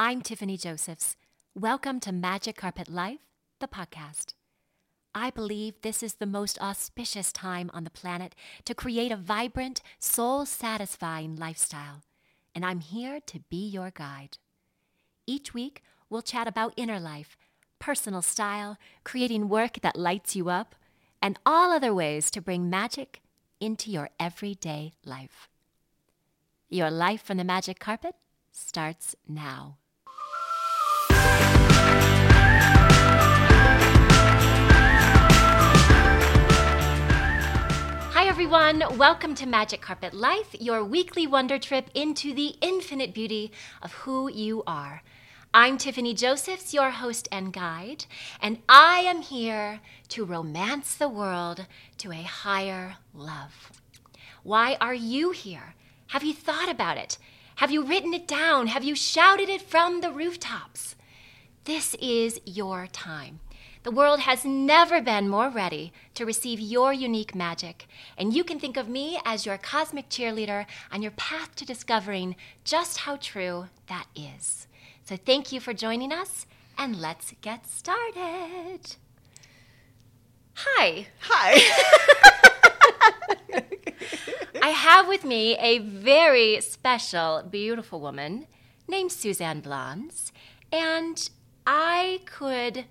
I'm Tiffany Josephs. Welcome to Magic Carpet Life, the podcast. I believe this is the most auspicious time on the planet to create a vibrant, soul satisfying lifestyle, and I'm here to be your guide. Each week, we'll chat about inner life, personal style, creating work that lights you up, and all other ways to bring magic into your everyday life. Your life from the magic carpet starts now. Everyone. Welcome to Magic Carpet Life, your weekly wonder trip into the infinite beauty of who you are. I'm Tiffany Josephs, your host and guide, and I am here to romance the world to a higher love. Why are you here? Have you thought about it? Have you written it down? Have you shouted it from the rooftops? This is your time. The world has never been more ready to receive your unique magic, and you can think of me as your cosmic cheerleader on your path to discovering just how true that is. So, thank you for joining us, and let's get started. Hi. Hi. I have with me a very special, beautiful woman named Suzanne Blons, and I could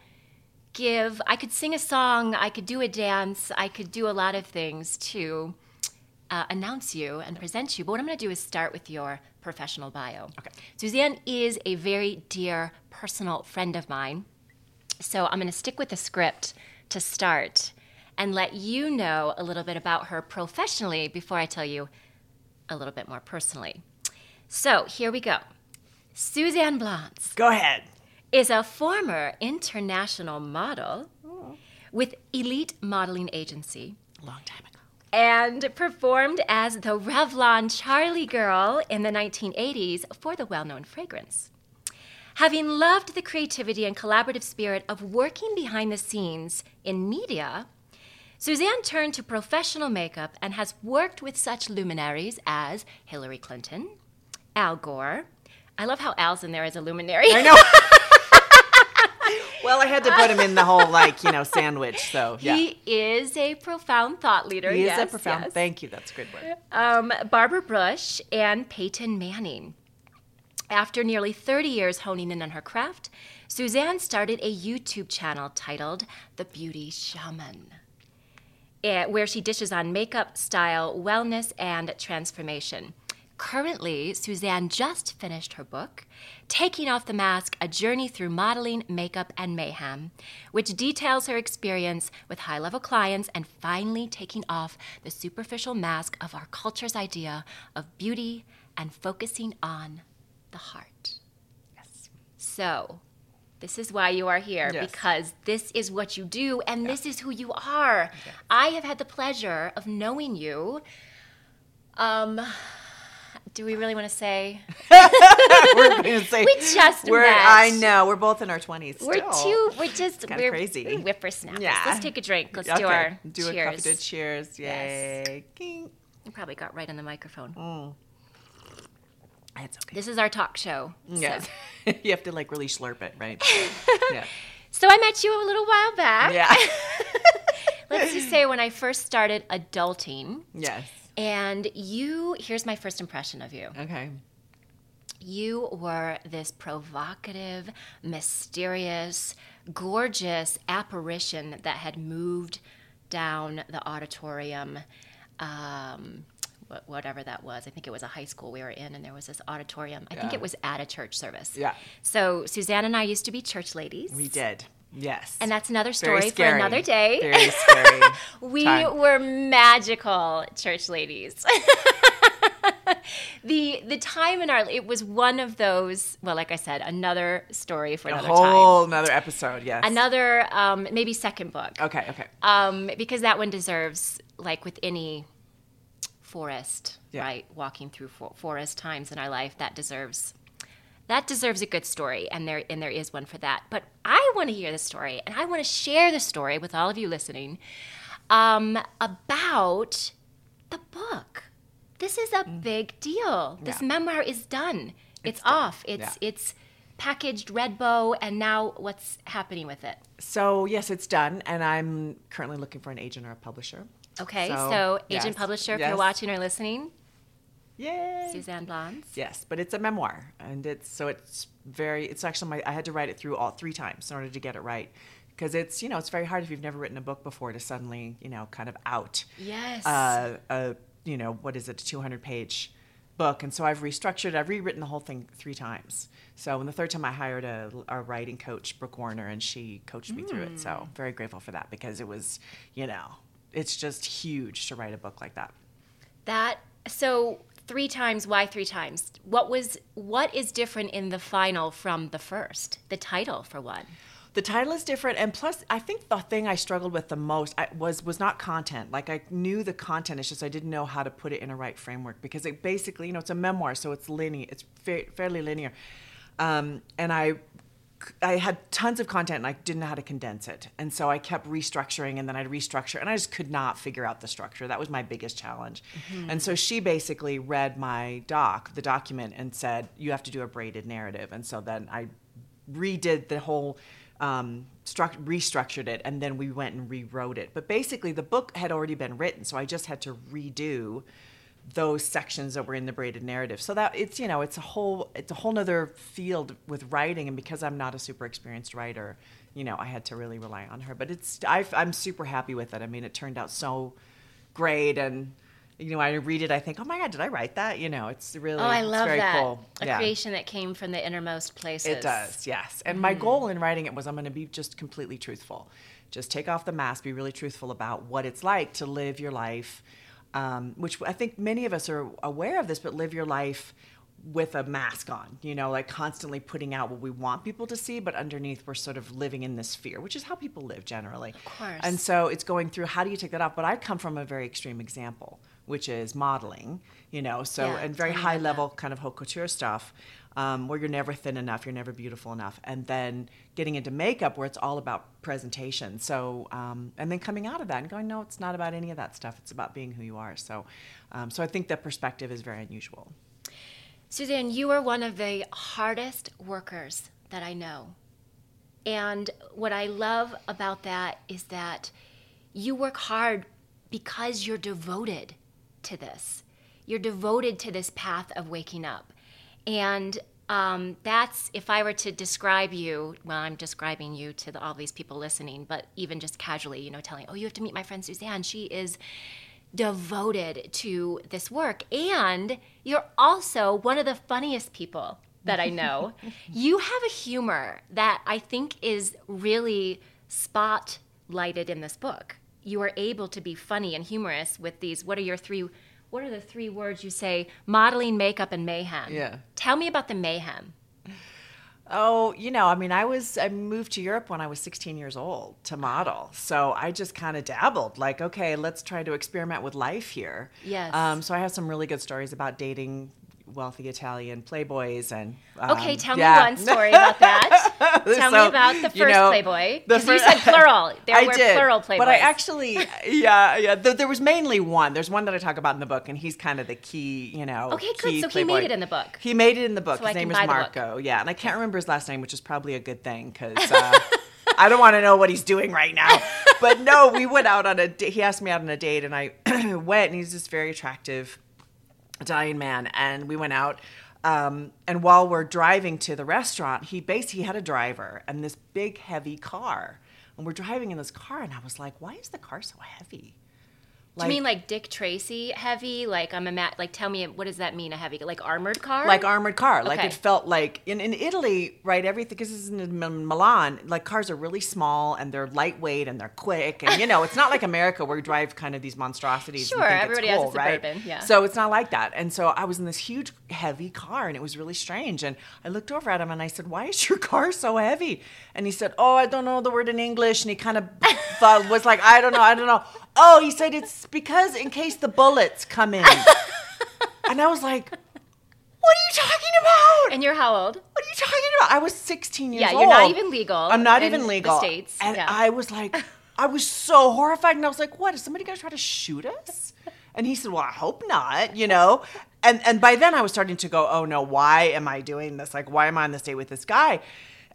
give, I could sing a song, I could do a dance, I could do a lot of things to uh, announce you and present you. But what I'm going to do is start with your professional bio. Okay. Suzanne is a very dear personal friend of mine. So I'm going to stick with the script to start and let you know a little bit about her professionally before I tell you a little bit more personally. So here we go. Suzanne Blons Go ahead. Is a former international model with Elite Modeling Agency A long time ago. and performed as the Revlon Charlie Girl in the 1980s for the well known fragrance. Having loved the creativity and collaborative spirit of working behind the scenes in media, Suzanne turned to professional makeup and has worked with such luminaries as Hillary Clinton, Al Gore. I love how Al's in there as a luminary. I know. well, I had to put him in the whole like you know sandwich. So yeah, He is a profound thought leader. he is a profound. yes. Thank you. That's a good word. um, Barbara Bush and Peyton Manning. After nearly 30 years honing in on her craft, Suzanne started a YouTube channel titled The Beauty Shaman, eh, where she dishes on makeup, style, wellness, and transformation. Currently, Suzanne just finished her book, Taking Off the Mask A Journey Through Modeling, Makeup, and Mayhem, which details her experience with high level clients and finally taking off the superficial mask of our culture's idea of beauty and focusing on the heart. Yes. So, this is why you are here Yes. because this is what you do and this is who you are. I have had the pleasure of knowing you. Um, do we really want to say we're gonna say We just we're. met. I know. We're both in our twenties. we're two? We're just we're, crazy. we're whippersnappers. Yeah. Let's take a drink. Let's okay. do our do cheers. a coffee. A cheers. Yes. Yay. King. I probably got right on the microphone. Mm. It's okay. This is our talk show. Yeah. So, you have to like really slurp it, right? yeah. so I met you a little while back. Yeah. Let's just say when I first started adulting, yes. And you. Here's my first impression of you. Okay. You were this provocative, mysterious, gorgeous apparition that had moved down the auditorium. Um, whatever that was. I think it was a high school we were in, and there was this auditorium. I think it was at a church service. Yeah. So Suzanne and I used to be church ladies. We did. Yes. And that's another story for another day. Very scary. we time. were magical church ladies. the the time in our it was one of those well like i said another story for a another whole another episode. Yes. another um, maybe second book Okay. Okay. um, because that one deserves like with any forest Yeah. right walking through for- forest times in our life that deserves that deserves a good story and there and there is one for that but i want to hear the story and i want to share the story with all of you listening um, about the book this is a big deal this Mm. Yeah. memoir is done it's, done. off it's Yeah. it's packaged Redbow, and now what's happening with it? So yes, it's done, and I'm currently looking for an agent or a publisher. Okay, So, so, agent yes, publisher, if yes. you're watching or listening, Yay! Suzanne Blons. Yes, but it's a memoir, and it's so it's very. It's actually my. I had to write it through all three times in order to get it right, because it's you know it's very hard if you've never written a book before to suddenly you know kind of out. Yes. Uh, a you know what is it, a 200 page book, and so I've restructured. I've rewritten the whole thing three times. So, and the third time I hired a, a writing coach, Brooke Warner, and she coached me through it. So, very grateful for that because it was you know it's just huge to write a book like that. That so three times. Why three times? What was what is different in the final from the first? The title for one. the title is different and plus i think the thing i struggled with the most I, was was not content like i knew the content it's just i didn't know how to put it in a right framework because it basically you know it's a memoir so it's linear it's fa- fairly linear um, and i I had tons of content and I didn't know how to condense it. And so I kept restructuring and then I'd restructure and I just could not figure out the structure. That was my biggest challenge. And so she basically read my doc, the document, and said, You have to do a braided narrative. And so then I redid the whole um, struct- restructured it and then we went and rewrote it but basically the book had already been written so i just had to redo those sections that were in the braided narrative so that it's you know it's a whole it's a whole nother field with writing and because i'm not a super experienced writer you know i had to really rely on her but it's i i'm super happy with it i mean it turned out so great and you know i read it i think oh my god did i write that you know it's really Oh, I it's love very that. cool A yeah. creation that came from the innermost places. It does, yes. And my mm. goal in writing it was I'm going to be just completely truthful. Just take off the mask, be really truthful about what it's like to live your life, um, which I think many of us are aware of this, but live your life with a mask on, you know, like constantly putting out what we want people to see, but underneath we're sort of living in this fear, which is how people live generally. Of course. And so it's going through how do you take that off? But I come from a very extreme example, which is modeling, you know, so Yeah, and very high level kind of haute couture stuff um, where you're never thin enough, you're never beautiful enough, and then getting into makeup where it's all about presentation. So, um, and then coming out of that and going, no, it's not about any of that stuff. It's about being who you are. So, um, so I think that perspective is very unusual. Suzanne, you are one of the hardest workers that I know. And what I love about that is that you work hard because you're devoted to this. You're devoted to this path of waking up. And um, that's, if I were to describe you, well, I'm describing you to the, all these people listening, but even just casually, you know, telling, oh, you have to meet my friend Suzanne. She is devoted to this work. And you're also one of the funniest people that I know. you have a humor that I think is really spotlighted in this book. You are able to be funny and humorous with these. What are your three? What are the three words you say? Modeling, makeup, and mayhem. Yeah. Tell me about the mayhem. Oh, you know, I mean, I was I moved to Europe when I was 16 years old to model, so I just kind of dabbled. Like, okay, let's try to experiment with life here. Yes. Um, so I have some really good stories about dating wealthy Italian playboys and. Um, Okay, tell yeah. me one story about that. tell me about the first you know, Playboy. Because you said plural. There I were did, plural Playboys. But I actually, yeah, yeah. Th- there was mainly one. There's one that I talk about in the book, and he's kind of the key, you know. Okay, good. So he made it in the book. He made it in the book. So his I name is buy the book. Marco. Yeah, and I can't remember his last name, which is probably a good thing because uh, I don't want to know what he's doing right now. But no, we went out on a. He asked me out on a date, and I went, and he's this very attractive Italian man, and we went out. Um, and while we're driving to the restaurant, he basically had a driver and this big heavy car, and we're driving in this car, and I was like, "Why is the car so heavy?" Do you mean like Dick Tracy heavy? Like I'm a mat. Like tell me what does that mean? A heavy like armored car? like armored car. Like Okay. it felt like in, in Italy, right? Everything because this is in Milan. Like cars are really small and they're lightweight and they're quick, and you know it's not like America where we drive kind of these monstrosities. Sure, everybody has a cool, right? Suburban, yeah. So it's not like that. And so I was in this huge, heavy car, and it was really strange. And I looked over at him and I said, "Why is your car so heavy?" And he said, "Oh, I don't know the word in English." And he kind of was like, "I don't know, I don't know." Oh, he said it's because in case the bullets come in. and I was like, "What are you talking about?" and you're how old? what are you talking about? I was 16 years old. Yeah, you're not even legal I'm not in even the legal. States, And yeah. I was like, I was so horrified. And I was like, what? Is somebody going to try to shoot us? And he said, well, I hope not, you know? and and by then I was starting to go, oh no, why am I doing this? Like, why am I on this date with this guy?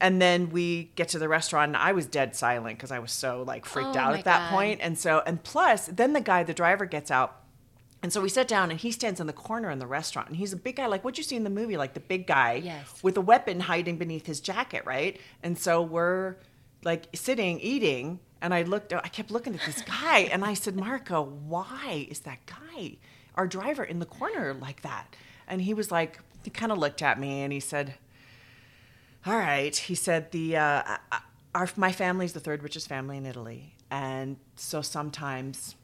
And then we get to the restaurant, and I was dead silent because I was so like freaked Oh, out at that point. And so, and plus, then the guy, the driver, gets out. And so we sit down, and he stands in the corner in the restaurant, and he's a big guy, like what you see in the movie, like the big guy Yes. with a weapon hiding beneath his jacket, right? And so we're like sitting eating, and I looked, I kept looking at this guy, and I said, Marco, why is that guy, our driver, in the corner like that? And he was like, he kind of looked at me, and he said, all right. He said the uh, our my family's the third richest family in Italy, and so sometimes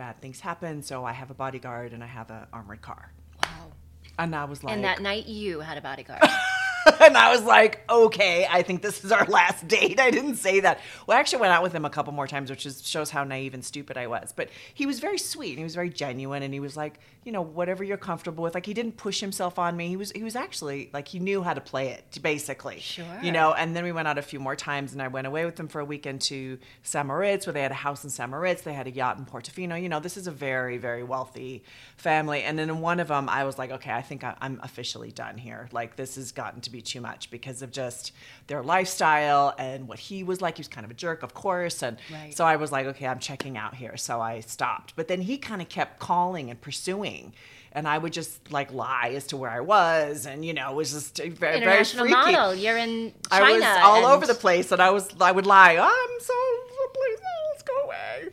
bad things happen. So I have a bodyguard and I have an armored car. Wow. And I was like, And that night you had a bodyguard. and I was like, okay, I think this is our last date. I didn't say that. Well, I actually went out with him a couple more times, which is, shows how naive and stupid I was. But he was very sweet. And he was very genuine, and he was like, you know, whatever you're comfortable with. Like he didn't push himself on me. He was he was actually like he knew how to play it, basically. Sure. You know. And then we went out a few more times, and I went away with him for a weekend to St. Moritz, where they had a house in St. Moritz. They had a yacht in Portofino. You know, this is a very very wealthy family. And then in one of them, I was like, okay, I think I- I'm officially done here. Like this has gotten to be too much because of just their lifestyle and what he was like. He was kind of a jerk, of course. And Right. so I was like, okay, I'm checking out here. So I stopped. But then he kind of kept calling and pursuing. And I would just like lie as to where I was, and you know, it was just very, very International freaky. model. You're in China. I was all over the place, and I was I would lie. Oh, I'm so oh,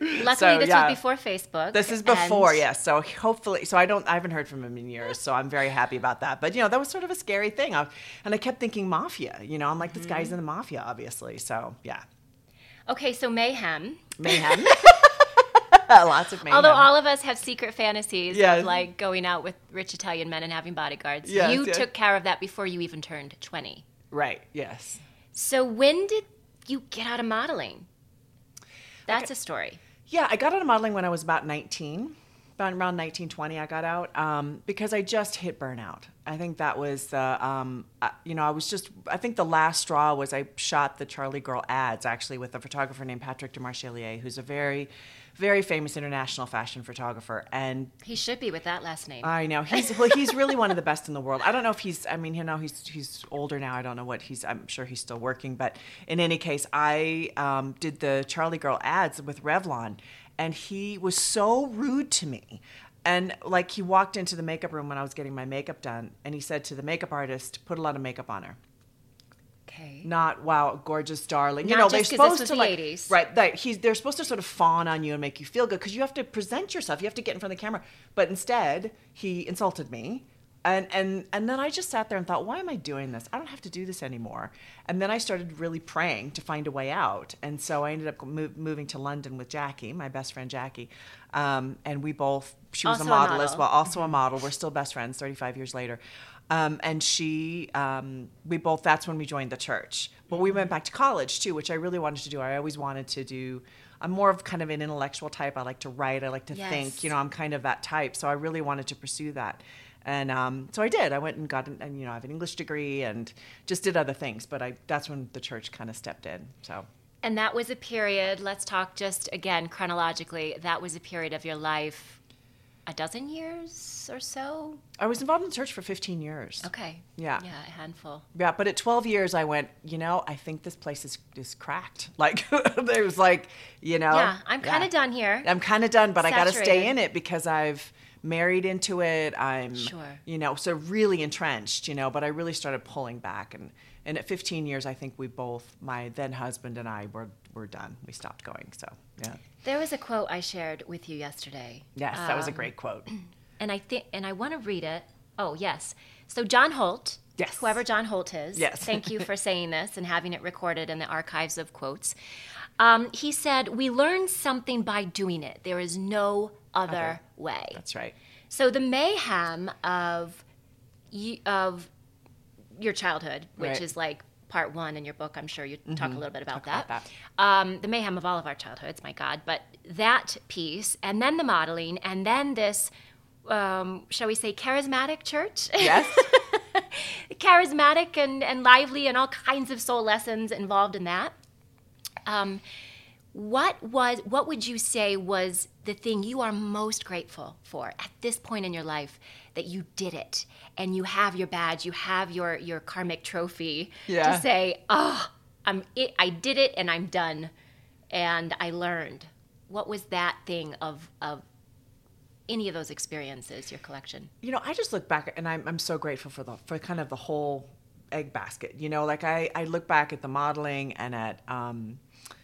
let's go away. Luckily, So, this yeah. was before Facebook. This is before, and- yes. So hopefully, so I don't, I haven't heard from him in years, so I'm very happy about that. But you know, that was sort of a scary thing, I, and I kept thinking mafia. You know, I'm like, this Mm-hmm. guy's in the mafia, obviously. So yeah, Okay, so mayhem. mayhem. Lots of mayhem. Although all of us have secret fantasies Yes. of like going out with rich Italian men and having bodyguards, Yes, you yes. took care of that before you even turned 20. right, yes. So when did you get out of modeling? That's a story. Yeah, I got out of modeling when I was about 19. About around 1920, I got out um, because I just hit burnout. I think that was, uh, um, uh, you know, I was just, I think the last straw was I shot the Charlie Girl ads actually with a photographer named Patrick Demarchelier, who's a very, very famous international fashion photographer. And He should be with that last name. I know he's well, he's really one of the best in the world. I don't know if he's. I mean, you know, he's he's older now. I don't know what he's. I'm sure he's still working, but in any case, I um, did the Charlie Girl ads with Revlon, and he was so rude to me. And like he walked into the makeup room when I was getting my makeup done, and he said to the makeup artist, "Put a lot of makeup on her." Okay. not wow, gorgeous darling. You Not know, they're just 'cause this supposed to the like 80s. right. He's they're supposed to sort of fawn on you and make you feel good because you have to present yourself. You have to get in front of the camera. But instead, he insulted me. And, and and then I just sat there and thought, why am I doing this? I don't have to do this anymore. And then I started really praying to find a way out. And so I ended up move, moving to London with Jackie, my best friend Jackie. Um, and we both, she was Also a a model, as well, also a model. We're still best friends 35 years later. Um, and she, um, we both, that's when we joined the church. But we went back to college too, which I really wanted to do. I always wanted to do, I'm more of kind of an intellectual type. I like to write, I like to Yes. think, you know, I'm kind of that type. So I really wanted to pursue that. And um, so I did. I went and got, an, and you know, I have an English degree and just did other things. But I, that's when the church kind of stepped in. So And that was a period, let's talk just again chronologically, that was a period of your life, a dozen years or so? I was involved in the church for 15 years. Okay. Yeah. Yeah, a handful. Yeah, but at 12 years, I went, you know, I think this place is, is cracked. Like, there was like, you know. Yeah, I'm kind of done here. I'm kind of done, but I got to stay in it because I've married into it. I'm, Sure. you know, so really entrenched, you know, but I really started pulling back. And, and at 15 years, I think we both, my then husband and I, were, were done. We stopped going. So, yeah. There was a quote I shared with you yesterday. Yes, that was a Um, great quote. and I think and I want to read it. Oh, yes. So John Holt, Yes. whoever John Holt is, Yes. thank you for saying this and having it recorded in the archives of quotes. Um, he said, "We learn something by doing it. There is no other Other. way." That's right. So the mayhem of you, of your childhood, which Right. is like part one in your book, I'm sure you talk a little bit about Talk that. about Um, the mayhem of all of our childhoods, my God. But that piece, and then the modeling, and then this, um, shall we say, charismatic church? Yes. charismatic and, and lively, and all kinds of soul lessons involved in that. Um, what was what would you say was the thing you are most grateful for at this point in your life that you did it and you have your badge, you have your your karmic trophy Yeah. to say, "Oh, I'm it, I did it and I'm done and I learned." What was that thing of of any of those experiences, your collection? you know, I just look back and I'm, I'm so grateful for the for kind of the whole egg basket. You know, like I, I look back at the modeling and at um,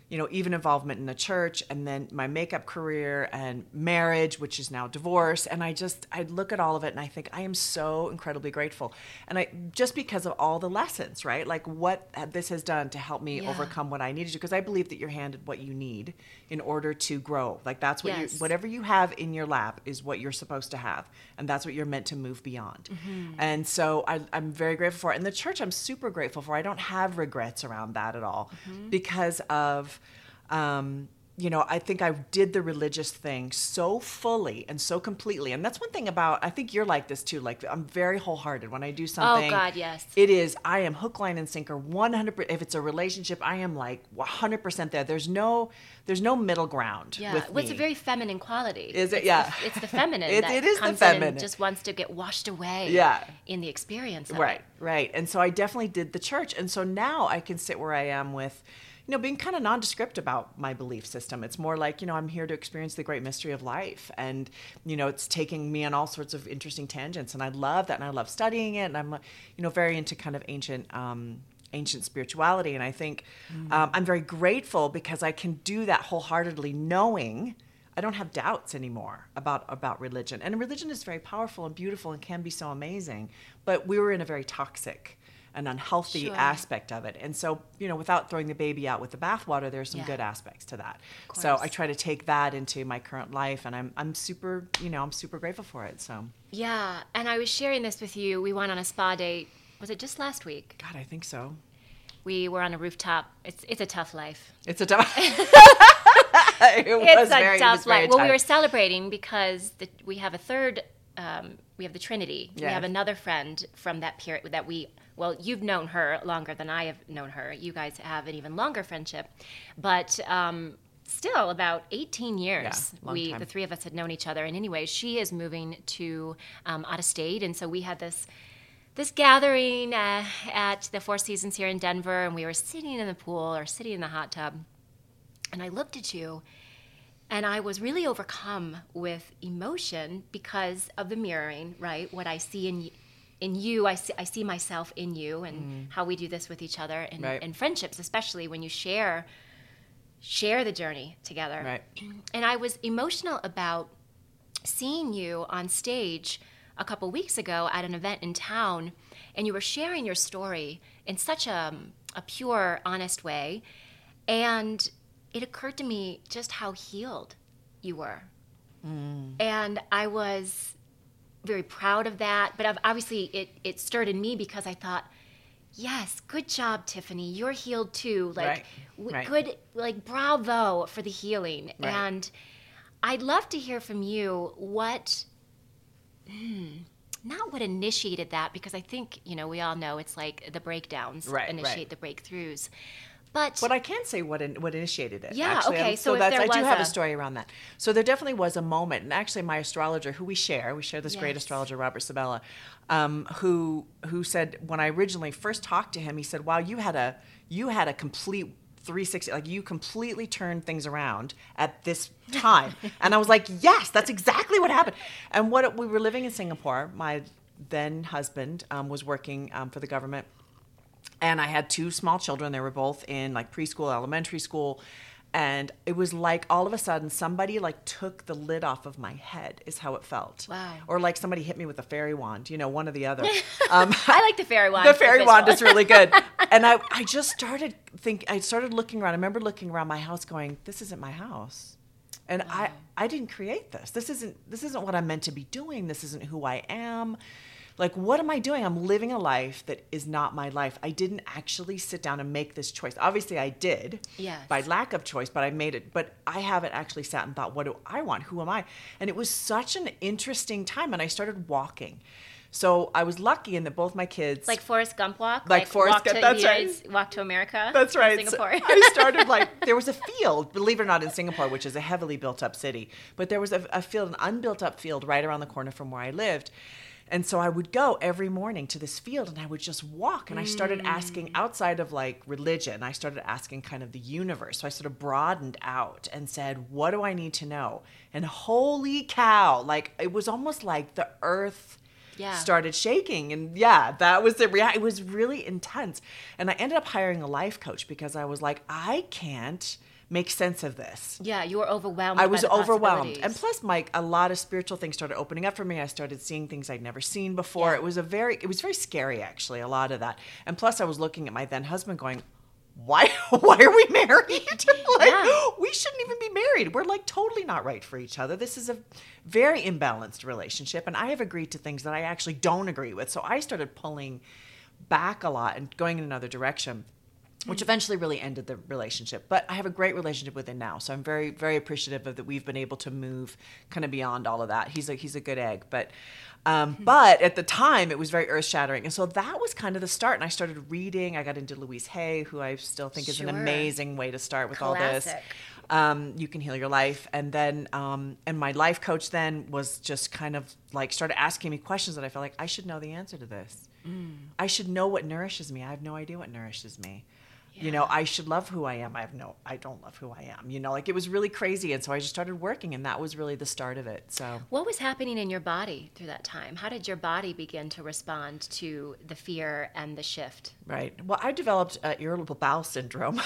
you know, even involvement in the church and then my makeup career and marriage, which is now divorce. And I just I look at all of it and I think I am so incredibly grateful. And I just because of all the lessons, right? Like what this has done to help me Yeah. overcome what I needed to because I believe that you're handed what you need in order to grow. Like that's what Yes. you whatever you have in your lap is what you're supposed to have and that's what you're meant to move beyond mm-hmm. and so I, i'm very grateful for it and the church i'm super grateful for i don't have regrets around that at all mm-hmm. because of um, you know i think i did the religious thing so fully and so completely and that's one thing about i think you're like this too like i'm very wholehearted when i do something Oh God, yes. it is i am hook line and sinker 100 if it's a relationship i am like 100% there there's no there's no middle ground Yeah, with well, it's a very feminine quality. Is it? It's Yeah. the, it's the feminine. It- that it is the comes in and feminine. just wants to get washed away. Yeah. in the experience. Right, it. right. And so I definitely did the church. And so now I can sit where I am with, you know, being kind of nondescript about my belief system. It's more like, you know, I'm here to experience the great mystery of life. And, you know, it's taking me on all sorts of interesting tangents. And I love that. And I love studying it. And I'm, you know, very into kind of ancient, um, ancient spirituality. And I think um, I'm very grateful because I can do that wholeheartedly, knowing I don't have doubts anymore about about religion. And religion is very powerful and beautiful and can be so amazing. But we were in a very toxic and unhealthy Sure. aspect of it. And so, you know, without throwing the baby out with the bathwater, there's some Yeah. good aspects to that. So I try to take that into my current life and I'm I'm super, you know, I'm super grateful for it. So Yeah, and I was sharing this with you. We went on a spa date. Was it just last week? God, I think so. We were on a rooftop. It's it's a tough life. It's a tough it It's was a very, tough life. Well, we were celebrating because the, we have a third. Um, we have the Trinity. We have another friend from that period that we. Well, you've known her longer than I have known her. You guys have an even longer friendship, but um, still about 18 years. Yeah, we time. the three of us had known each other. And anyway, she is moving to um, out of state, and so we had this this gathering uh, at the Four Seasons here in Denver, and we were sitting in the pool or sitting in the hot tub, and I looked at you, and I was really overcome with emotion because of the mirroring, right? What I see in y- in you, I see, I see myself in you, and how we do this with each other, and, Mm. Right. and friendships, especially when you share share the journey together. Right. And I was emotional about seeing you on stage a couple weeks ago at an event in town, and you were sharing your story in such a, a pure, honest way. And it occurred to me just how healed you were. And I was very proud of that. But ob- obviously, it, it stirred in me because I thought, yes, good job, Tiffany. You're healed too. Like, Right, w- right. good, like, bravo for the healing. Right. And I'd love to hear from you what, hmm, not what initiated that, because I think, you know, we all know it's like the breakdowns Right, initiate the breakthroughs. But what I can say what in, what initiated it. Yeah, actually. okay, And so if that's, I do was have a- a story around that. So there definitely was a moment, and actually, my astrologer, who we share, we share this great astrologer, Robert Sabella, um, who who said when I originally first talked to him, he said, "Wow, you had a you had a complete." 360 like you completely turned things around at this time and i was like yes that's exactly what happened and what we were living in singapore my then husband um, was working um, for the government and I had two small children. They were both in like preschool, elementary school, and it was like all of a sudden somebody like took the lid off of my head. Is how it felt. Wow. Or like somebody hit me with a fairy wand. You know, one or the other. Um, I like the fairy wand. the fairy wand is really good. and I, I just started think. I started looking around. I remember looking around my house, going, "This isn't my house." And I, I didn't create this. This isn't this isn't what I'm meant to be doing. This isn't who I am. Like, what am I doing? I'm living a life that is not my life. I didn't actually sit down and make this choice. Obviously, I did Yes. by lack of choice, but I made it. But I haven't actually sat and thought, what do I want? Who am I? And it was such an interesting time. And I started walking. So I was lucky in that both my kids Like Forrest Gump walk. Like Forrest walk Gump, that's the right. Walk to America. That's right. So Singapore. I started like there was a field, believe it or not, in Singapore, which is a heavily built up city. But there was a, a field, an unbuilt up field, right around the corner from where I lived. And so I would go every morning to this field and I would just walk. And I started asking mm. outside of like religion, I started asking kind of the universe. So I sort of broadened out and said, What do I need to know? And holy cow, like it was almost like the earth Yeah. started shaking and yeah that was the rea- it was really intense and i ended up hiring a life coach because i was like i can't make sense of this. Yeah, you were overwhelmed. i was overwhelmed. And plus mike a lot of spiritual things started opening up for me. I started seeing things i'd never seen before. Yeah. it was a very it was very scary actually a lot of that. And plus i was looking at my then husband going why why are we married? Like Yeah. we shouldn't even be married. We're like totally not right for each other. This is a very imbalanced relationship and i have agreed to things that i actually don't agree with. So i started pulling back a lot and going in another direction which eventually really ended the relationship but i have a great relationship with him now so i'm very very appreciative of that we've been able to move kind of beyond all of that. He's a he's a good egg but um, but at the time it was very earth-shattering and so that was kind of the start and i started reading i got into louise hay who i still think is an amazing way to start with all this. Um, you can heal your life and then um, and my life coach then was just kind of like started asking me questions that i felt like i should know the answer to this. I should know what nourishes me. I have no idea what nourishes me you know i should love who i am i have no i don't love who i am you know like it was really crazy and so i just started working and that was really the start of it so What was happening in your body through that time? How did your body begin to respond to the fear and the shift? right well i developed uh, irritable bowel syndrome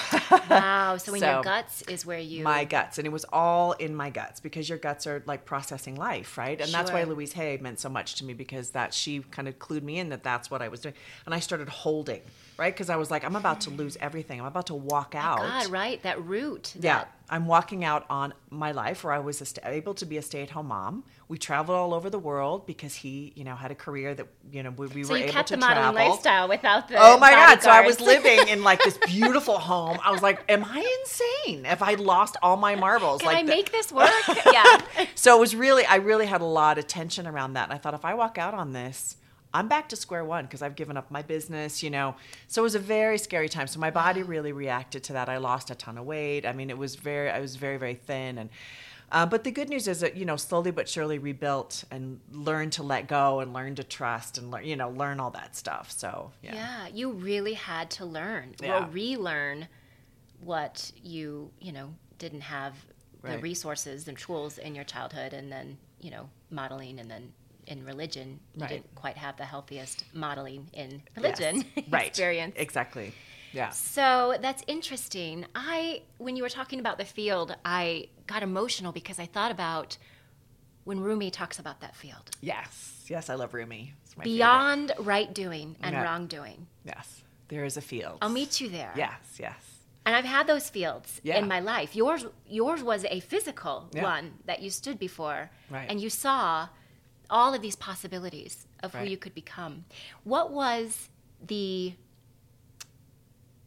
Wow. So in So, your guts is where you. my guts and it was all in my guts because your guts are like processing life right and that's why louise hay meant so much to me because that she kind of clued me in that that's what i was doing and i started holding right because i was like i'm about to lose everything i'm about to walk out God, right? That root. yeah i'm walking out on my life where i was a sta able to be a stay-at-home mom we traveled all over the world because he you know had a career that you know we, we So were you able kept the modeling lifestyle without the. Oh my God. So I was living in like this beautiful home. I was like, am I insane? If I lost all my marbles? Can like I the- make this work? yeah. So it was really, I really had a lot of tension around that. And I thought, if I walk out on this, I'm back to square one because I've given up my business, you know. So it was a very scary time. So my body really reacted to that. I lost a ton of weight. I mean, it was very, I was very, very thin. And, uh, but the good news is that, you know, slowly but surely rebuilt and learned to let go and learn to trust and, learn, you know, learn all that stuff. So, yeah. Yeah. You really had to learn Yeah. or relearn what you, you know, didn't have the resources and tools in your childhood and then, you know, modeling and then in religion, you Right. didn't quite have the healthiest modeling in religion Yes. right. experience. Exactly. Yeah. So that's interesting. I, when you were talking about the field, I got emotional because I thought about when Rumi talks about that field Yes. Yes. I love Rumi. It's my favorite. beyond right doing and Yeah. wrongdoing. Yes. There is a field. I'll meet you there. Yes. Yes. And I've had those fields Yeah. in my life. Yours, yours was a physical Yeah. one that you stood before, Right. and you saw all of these possibilities of who you could become. What was the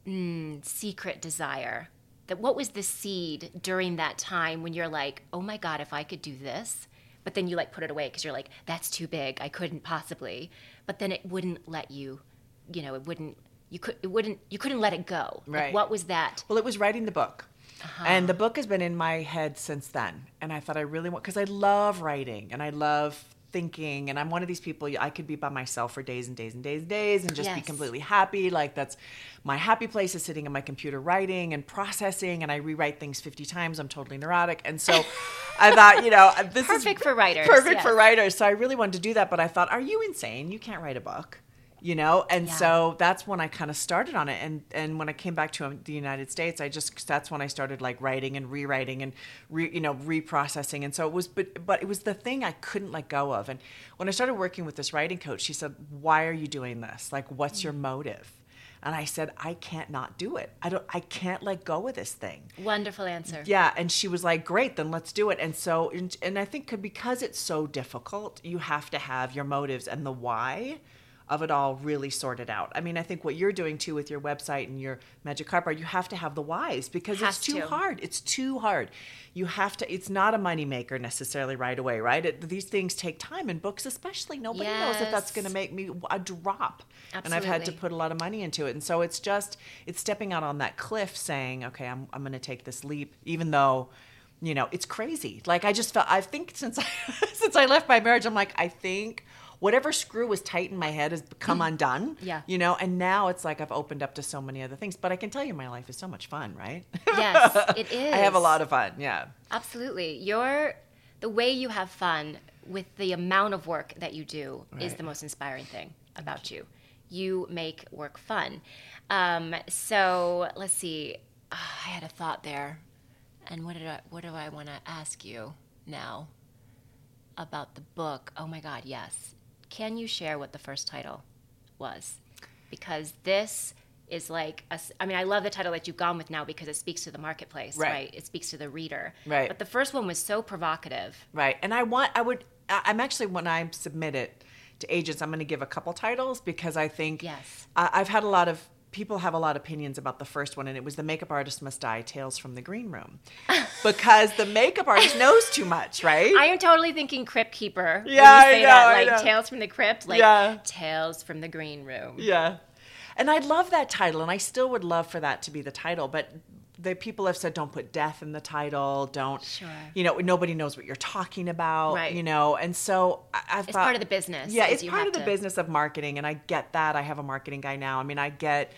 mm, secret desire? That what was the seed during that time when you're like, oh my god, if I could do this, but then you like put it away because you're like, that's too big, I couldn't possibly. But then it wouldn't let you, you know, it wouldn't. You could, it wouldn't, you couldn't let it go. Like, Right. what was that? Well, it was writing the book. And the book has been in my head since then. And I thought I really want, because I love writing and I love thinking. And I'm one of these people, I could be by myself for days and days and days and days and just be completely happy. Like that's my happy place is sitting in my computer writing and processing. And I rewrite things 50 times. I'm totally neurotic. And so I thought, you know, this is Perfect for writers, Perfect for writers. So I really wanted to do that. But I thought, are you insane? You can't write a book you know? And Yeah. so that's when i kind of started on it. And and when i came back to um, the united states i just that's when i started like writing and rewriting and re, you know reprocessing. And so it was but but it was the thing i couldn't let go of. And when i started working with this writing coach she said why are you doing this? Like what's your motive? And i said i can't not do it. I don't i can't let go of this thing. Wonderful answer. yeah, and she was like, "Great, then let's do it." And so, and, and I think because it's so difficult, you have to have your motives and the why of it all really sorted out. I mean, I think what you're doing too with your website and your Magic Carpet, you have to have the whys because Has it's too to. hard. It's too hard. You have to. It's not a moneymaker necessarily right away, right? It, these things take time, and books especially. Nobody knows if that's going to make me a drop, Absolutely. and I've had to put a lot of money into it. And so it's just it's stepping out on that cliff, saying, okay, I'm I'm going to take this leap, even though. You know, it's crazy. Like I just felt. I think since I since I left my marriage, I'm like, I think whatever screw was tight in my head has come undone. Yeah. You know, and now it's like I've opened up to so many other things. But I can tell you, my life is so much fun, right? Yes, it is. I have a lot of fun. Yeah. Absolutely. Your the way you have fun with the amount of work that you do is the most inspiring thing about you. You make work fun. Um, so let's see. Ah, I had a thought there, and what did I? What do I want to ask you now about the book? Oh my God, yes. Can you share what the first title was? Because this is like a I mean, I love the title that you've gone with now because it speaks to the marketplace, Right. right? It speaks to the reader. Right. But the first one was so provocative. Right. And I want, I would, I'm actually, when I submit it to agents, I'm going to give a couple titles because I think Yes. I, I've had a lot of, people have a lot of opinions about the first one, and it was The Makeup Artist Must Die Tales from the Green Room. because the makeup artist knows too much, right? I am totally thinking Crypt Keeper. Yeah, I know, that, I like know. Tales from the Crypt, like Yeah. Tales from the Green Room. Yeah. And I love that title, and I still would love for that to be the title, but the people have said don't put death in the title, don't, Sure. you know, nobody knows what you're talking about, Right. you know, and so I've It's thought- part of the business. Yeah, it's part of the to- business of marketing, and I get that. I have a marketing guy now. I mean, I get,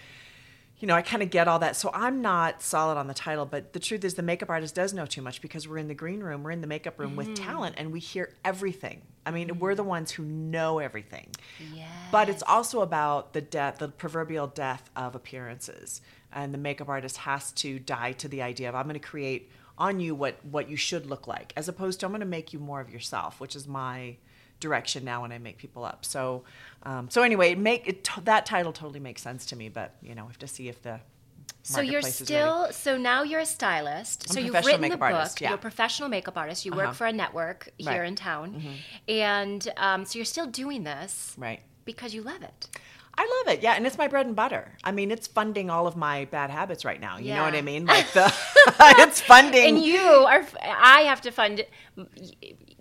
you know, I kind of get all that. So I'm not solid on the title, but the truth is, the makeup artist does know too much because we're in the green room, we're in the makeup room with Mm-hmm. talent, and we hear everything. I mean, we're the ones who know everything. Yes. But it's also about the death, the proverbial death of appearances. And the makeup artist has to die to the idea of I'm going to create on you what what you should look like, as opposed to I'm going to make you more of yourself, which is my direction now when I make people up. So, um, so anyway, it make it that title totally makes sense to me. But you know, we have to see if the So you're marketplace is ready. still so now you're a stylist. I'm so you've written the book. artist, yeah. You're a professional makeup artist. You Uh-huh. work for a network here Right. Mm-hmm. in town, and um, so you're still doing this right. because you love it. I love it. Yeah, and it's my bread and butter. I mean, it's funding all of my bad habits right now. You know what I mean? Like the it's funding. And you are. I have to fund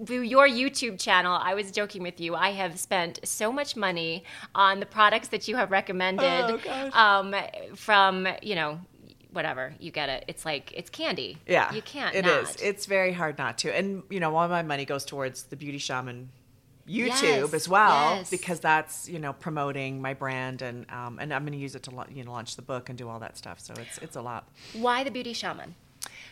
through your YouTube channel. I was joking with you. I have spent so much money on the products that you have recommended. Oh, gosh. Um, from you know, whatever you get it. It's like it's candy. Yeah, you can't. It not. is. It's very hard not to. And you know, all my money goes towards the Beauty Shaman YouTube Yes, as well yes. because that's you know promoting my brand and um, and I'm going to use it to you know launch the book and do all that stuff. So it's it's a lot. Why the beauty shaman?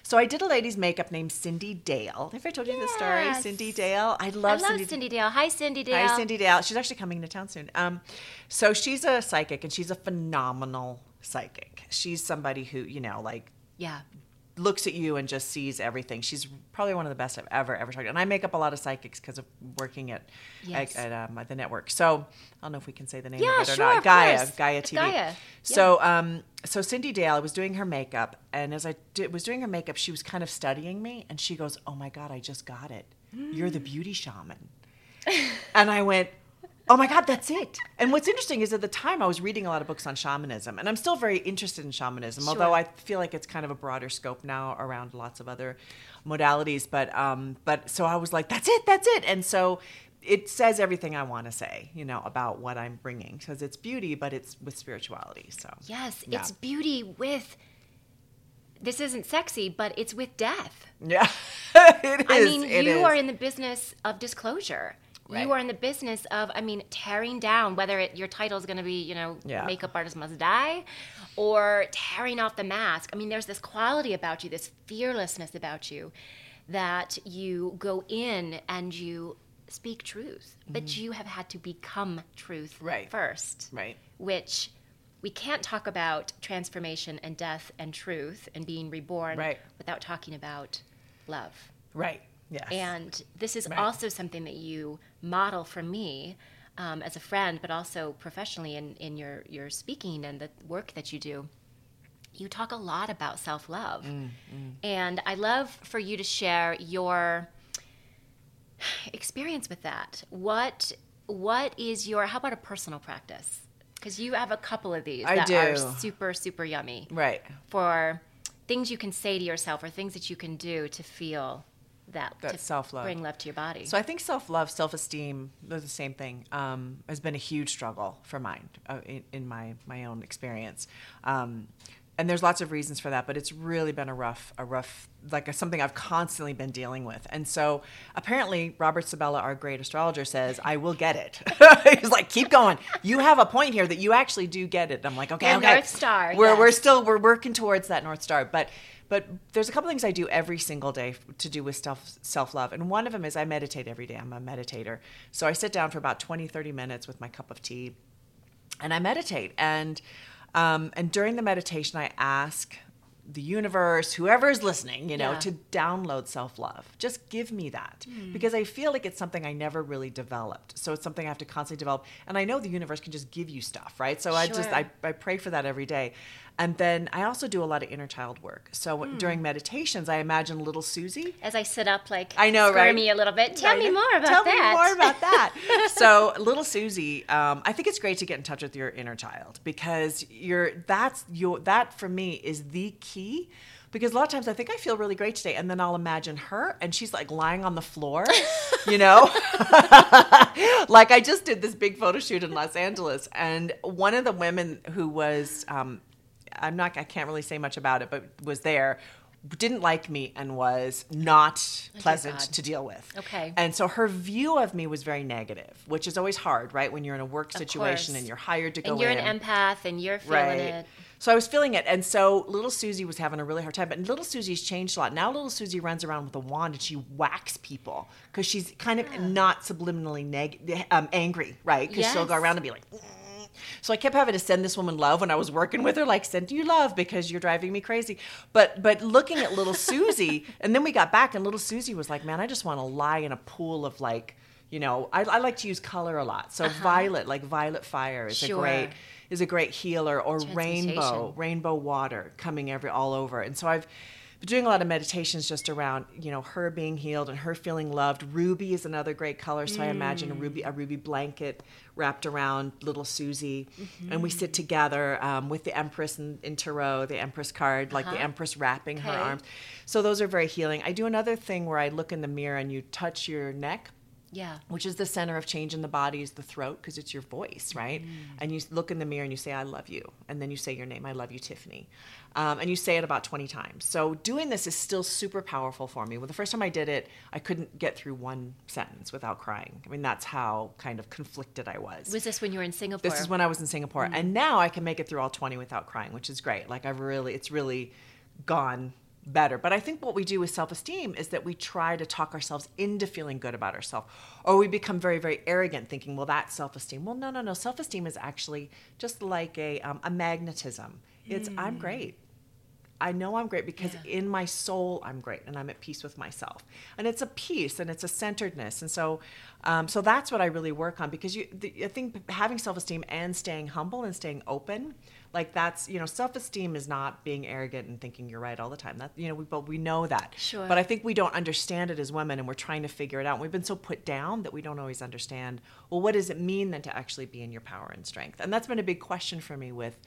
So I did a lady's makeup named Cyndi Dale. Have I told you the story? Cyndi Dale. I love, I love, love Cyndi. Cyndi, Dale. Hi, Cyndi Dale. Hi, Cyndi Dale. She's actually coming to town soon. Um, so she's a psychic and she's a phenomenal psychic. She's somebody who you know like Yeah. Looks at you and just sees everything. She's probably one of the best I've ever ever talked to. And I make up a lot of psychics because of working at Yes. at, at um, the network. So I don't know if we can say the name Yeah, of it or sure, not. of Gaia, course. Gaia TV. Gaia, So um so Cyndi Dale, I was doing her makeup, and as I did, was doing her makeup, she was kind of studying me, and she goes, "Oh my god, I just got it. You're the beauty shaman." and I went. Oh my God, that's it. And what's interesting is at the time I was reading a lot of books on shamanism, and I'm still very interested in shamanism, although I feel like it's kind of a broader scope now around lots of other modalities. But um, but so I was like, that's it, that's it. And so it says everything I want to say, you know, about what I'm bringing because it's beauty, but it's with spirituality. So Yes, Yeah. it's beauty with. This isn't sexy, but it's with death. yeah, it is. I mean, it you is. are in the business of disclosure. Right. You are in the business of, I mean, tearing down whether it, your title is going to be, you know, Yeah. makeup artist must die, or tearing off the mask. I mean, there's this quality about you, this fearlessness about you, that you go in and you speak truth, but you have had to become truth Mm-hmm. Right. first right. which we can't talk about transformation and death and truth and being reborn Right. without talking about love. Right. Yes. And this is Right. also something that you model for me um, as a friend, but also professionally in, in your, your speaking and the work that you do. You talk a lot about self love. Mm, And I love for you to share your experience with that. What what is your? How about a personal practice? Because you have a couple of these I that do. are super super yummy Right. for things you can say to yourself or things that you can do to feel that That to self-love. bring love to your body. So I think self love, self esteem, they're the same thing. Um, has been a huge struggle for mine uh, in, in my my own experience. Um, and there's lots of reasons for that, but it's really been a rough, a rough, like a, something I've constantly been dealing with. And so apparently, Robert Sabella, our great astrologer, says I will get it. He's like, keep going. You have a point here that you actually do get it. I'm like, okay, The okay. North Star, We're we're still we're working towards that north star, but but there's a couple things I do every single day to do with self self love, and one of them is I meditate every day. I'm a meditator, so I sit down for about 20, 30 minutes with my cup of tea, and I meditate. And um, and during the meditation, I ask the universe, whoever is listening, you know, Yeah. to download self love. Just give me that because I feel like it's something I never really developed. So it's something I have to constantly develop. And I know the universe can just give you stuff, right? So I just I, I pray for that every day. And then I also do a lot of inner child work. So Hmm. during meditations, I imagine little Susie. As I sit up, like I know, right? squirmy a little bit. Tell me more about Tell that. Tell me more about that. so, little Susie, um, I think it's great to get in touch with your inner child because you're that's your that for me is the key. Because a lot of times I think I feel really great today, and then I'll imagine her, and she's like lying on the floor, you know, like I just did this big photo shoot in Los Angeles, and one of the women who was, um, I'm not, I can't really say much about it, but was there, didn't like me and was not pleasant God. to deal with. Okay. And so her view of me was very negative, which is always hard, right? When you're in a work situation and you're hired to go and you're in. an empath, and you're feeling Right. it. So I was feeling it. And so little Susie was having a really hard time. But little Susie's changed a lot. Now little Susie runs around with a wand and she whacks people because she's kind of not subliminally neg- um, angry, right? Because she'll go around and be like, "Mm." So I kept having to send this woman love when I was working with her, like send you love because you're driving me crazy. But but looking at little Susie, and then we got back, and little Susie was like, man, I just want to lie in a pool of like, you know, I, I like to use color a lot. So violet, like violet fire, is Uh-huh. Sure. a great is a great healer, or rainbow, rainbow water coming every all over. And so I've been doing a lot of meditations just around, you know, her being healed and her feeling loved. Ruby is another great color, so I imagine a ruby a ruby blanket wrapped around little Susie, and we mm-hmm. sit together um, with the Empress in, in tarot, the Empress card, like the uh-huh. Empress wrapping her Okay. arms. So those are very healing. I do another thing where I look in the mirror and you touch your neck Yeah. which is the center of change in the body is the throat because it's your voice right mm-hmm. and you look in the mirror and you say i love you and then you say your name i love you tiffany um, and you say it about 20 times so doing this is still super powerful for me well the first time i did it i couldn't get through one sentence without crying i mean that's how kind of conflicted i was Was this when you were in Singapore? this is when I was in Singapore, Mm-hmm. and now I can make it through all twenty without crying, which is great. Like I've really, it's really gone better. But I think what we do with self-esteem is that we try to talk ourselves into feeling good about ourselves, or we become very, very arrogant, thinking, "Well, that's self-esteem." Well, no, no, no. Self-esteem is actually just like a um, a magnetism. It's I'm great. I know I'm great because Yeah. in my soul I'm great and I'm at peace with myself. And it's a peace and it's a centeredness. And so, um, so that's what I really work on because you, the, I think having self-esteem and staying humble and staying open, like that's you know, self-esteem is not being arrogant and thinking you're right all the time. That you know, we but we know that. Sure. But I think we don't understand it as women, and we're trying to figure it out. And We've been so put down that we don't always understand. Well, what does it mean then to actually be in your power and strength? And that's been a big question for me with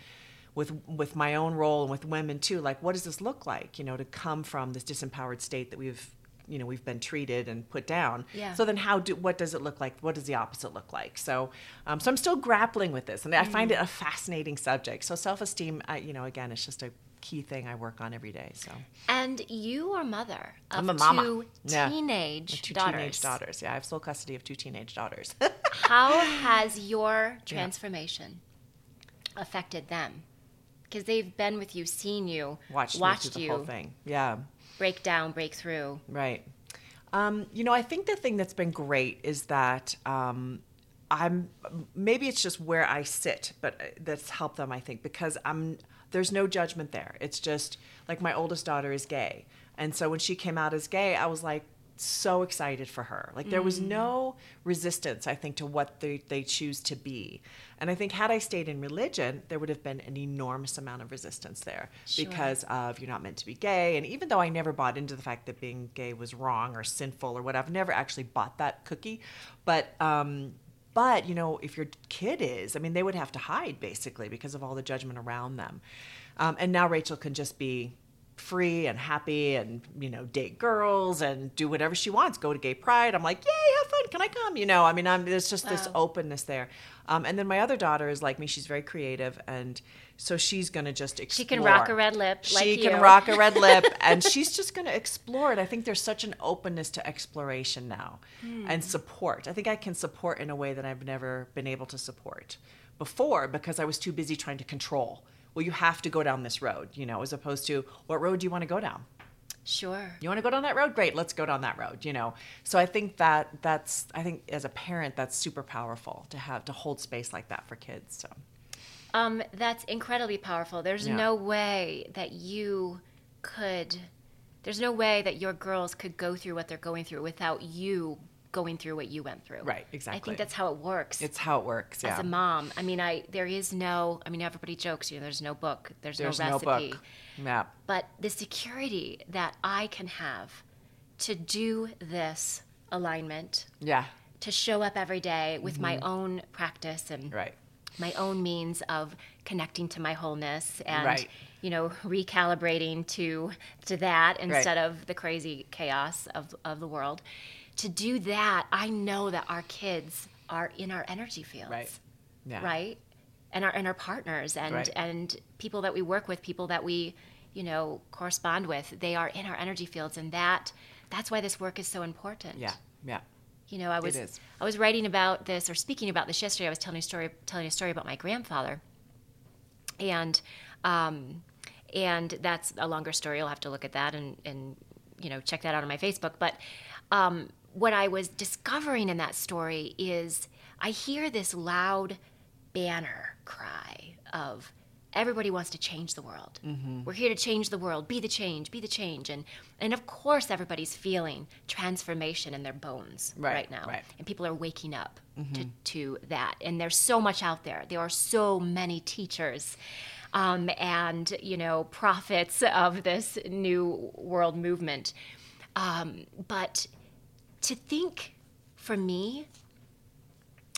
with with my own role and with women too like what does this look like you know to come from this disempowered state that we've you know we've been treated and put down Yeah. so then how do what does it look like what does the opposite look like so um, so i'm still grappling with this and i find Mm. it a fascinating subject so self-esteem I, you know again it's just a key thing i work on every day so And you are mother of I'm a mama. two Yeah. teenage two daughters. teenage daughters yeah i have sole custody of two teenage daughters How has your transformation affected them? Because they've been with you, seen you, watched, watched through the you whole thing yeah break down, break through. Right. Um, you know, I think the thing that's been great is that um, I'm maybe it's just where I sit, but uh, that's helped them. I think because I'm there's no judgment there. It's just like my oldest daughter is gay, and so when she came out as gay, I was like so excited for her. Like there was no resistance, I think, to what they, they choose to be. And I think had I stayed in religion, there would have been an enormous amount of resistance there Sure. because of you're not meant to be gay. And even though I never bought into the fact that being gay was wrong or sinful or whatever, I've never actually bought that cookie. But um, but you know, if your kid is, I mean, they would have to hide basically because of all the judgment around them. Um, and now Rachel can just be free and happy and you know date girls and do whatever she wants go to gay pride i'm like yay have fun can i come you know i mean I'm, there's just wow. this openness there um, and then my other daughter is like me she's very creative and so she's going to just explore. She can rock a red lip. Like she you. can rock a red lip, and she's just going to explore it. I think there's such an openness to exploration now, hmm. and support. I think I can support in a way that I've never been able to support before because I was too busy trying to control well, you have to go down this road, you know, as opposed to what road do you want to go down? Sure. You want to go down that road? Great, let's go down that road, you know. So I think that that's I think as a parent that's super powerful to have to hold space like that for kids. So um, that's incredibly powerful. There's yeah. no way that you could there's no way that your girls could go through what they're going through without you going through what you went through. Right, exactly. I think that's how it works. It's how it works. Yeah. As a mom, I mean, I there is no. I mean, everybody jokes. You know, there's no book. There's, there's no recipe. No book. Yeah. But the security that I can have to do this alignment. Yeah. To show up every day with mm-hmm. my own practice and right. my own means of connecting to my wholeness and right. you know recalibrating to to that instead right. of the crazy chaos of of the world to do that, I know that our kids are in our energy fields. Right. Yeah. Right? And our and our partners and right. and people that we work with, people that we, you know, correspond with, they are in our energy fields and that that's why this work is so important. Yeah. Yeah. You know, I was I was writing about this or speaking about this yesterday. I was telling a story telling a story about my grandfather. And um and that's a longer story. You'll have to look at that and and you know check that out on my Facebook. But um, what I was discovering in that story is I hear this loud banner cry of everybody wants to change the world. Mm-hmm. We're here to change the world. Be the change. Be the change. And and of course, everybody's feeling transformation in their bones right, right now. Right. And people are waking up mm-hmm. to to that. And there's so much out there. There are so many teachers. Um, and you know prophets of this new world movement um, but to think for me,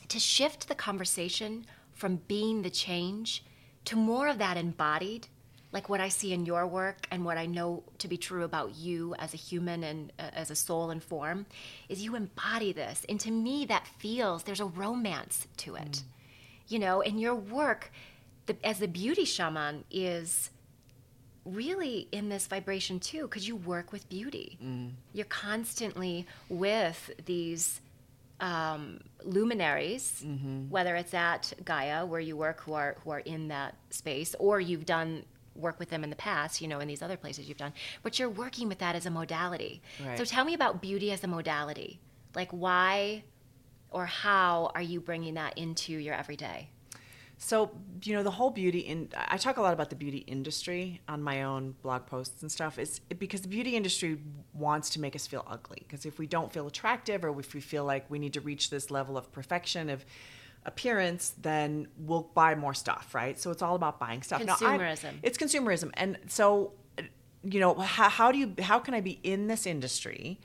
to shift the conversation from being the change to more of that embodied, like what I see in your work and what I know to be true about you as a human and uh, as a soul and form, is you embody this. And to me, that feels there's a romance to it. Mm. You know, and your work the, as the beauty shaman is really in this vibration too because you work with beauty mm. you're constantly with these um, luminaries mm-hmm. whether it's at gaia where you work who are who are in that space or you've done work with them in the past you know in these other places you've done but you're working with that as a modality right. so tell me about beauty as a modality like why or how are you bringing that into your everyday so, you know, the whole beauty in I talk a lot about the beauty industry on my own blog posts and stuff is because the beauty industry wants to make us feel ugly because if we don't feel attractive or if we feel like we need to reach this level of perfection of appearance, then we'll buy more stuff, right? So it's all about buying stuff. Consumerism. Now, it's consumerism. And so you know, how, how do you how can I be in this industry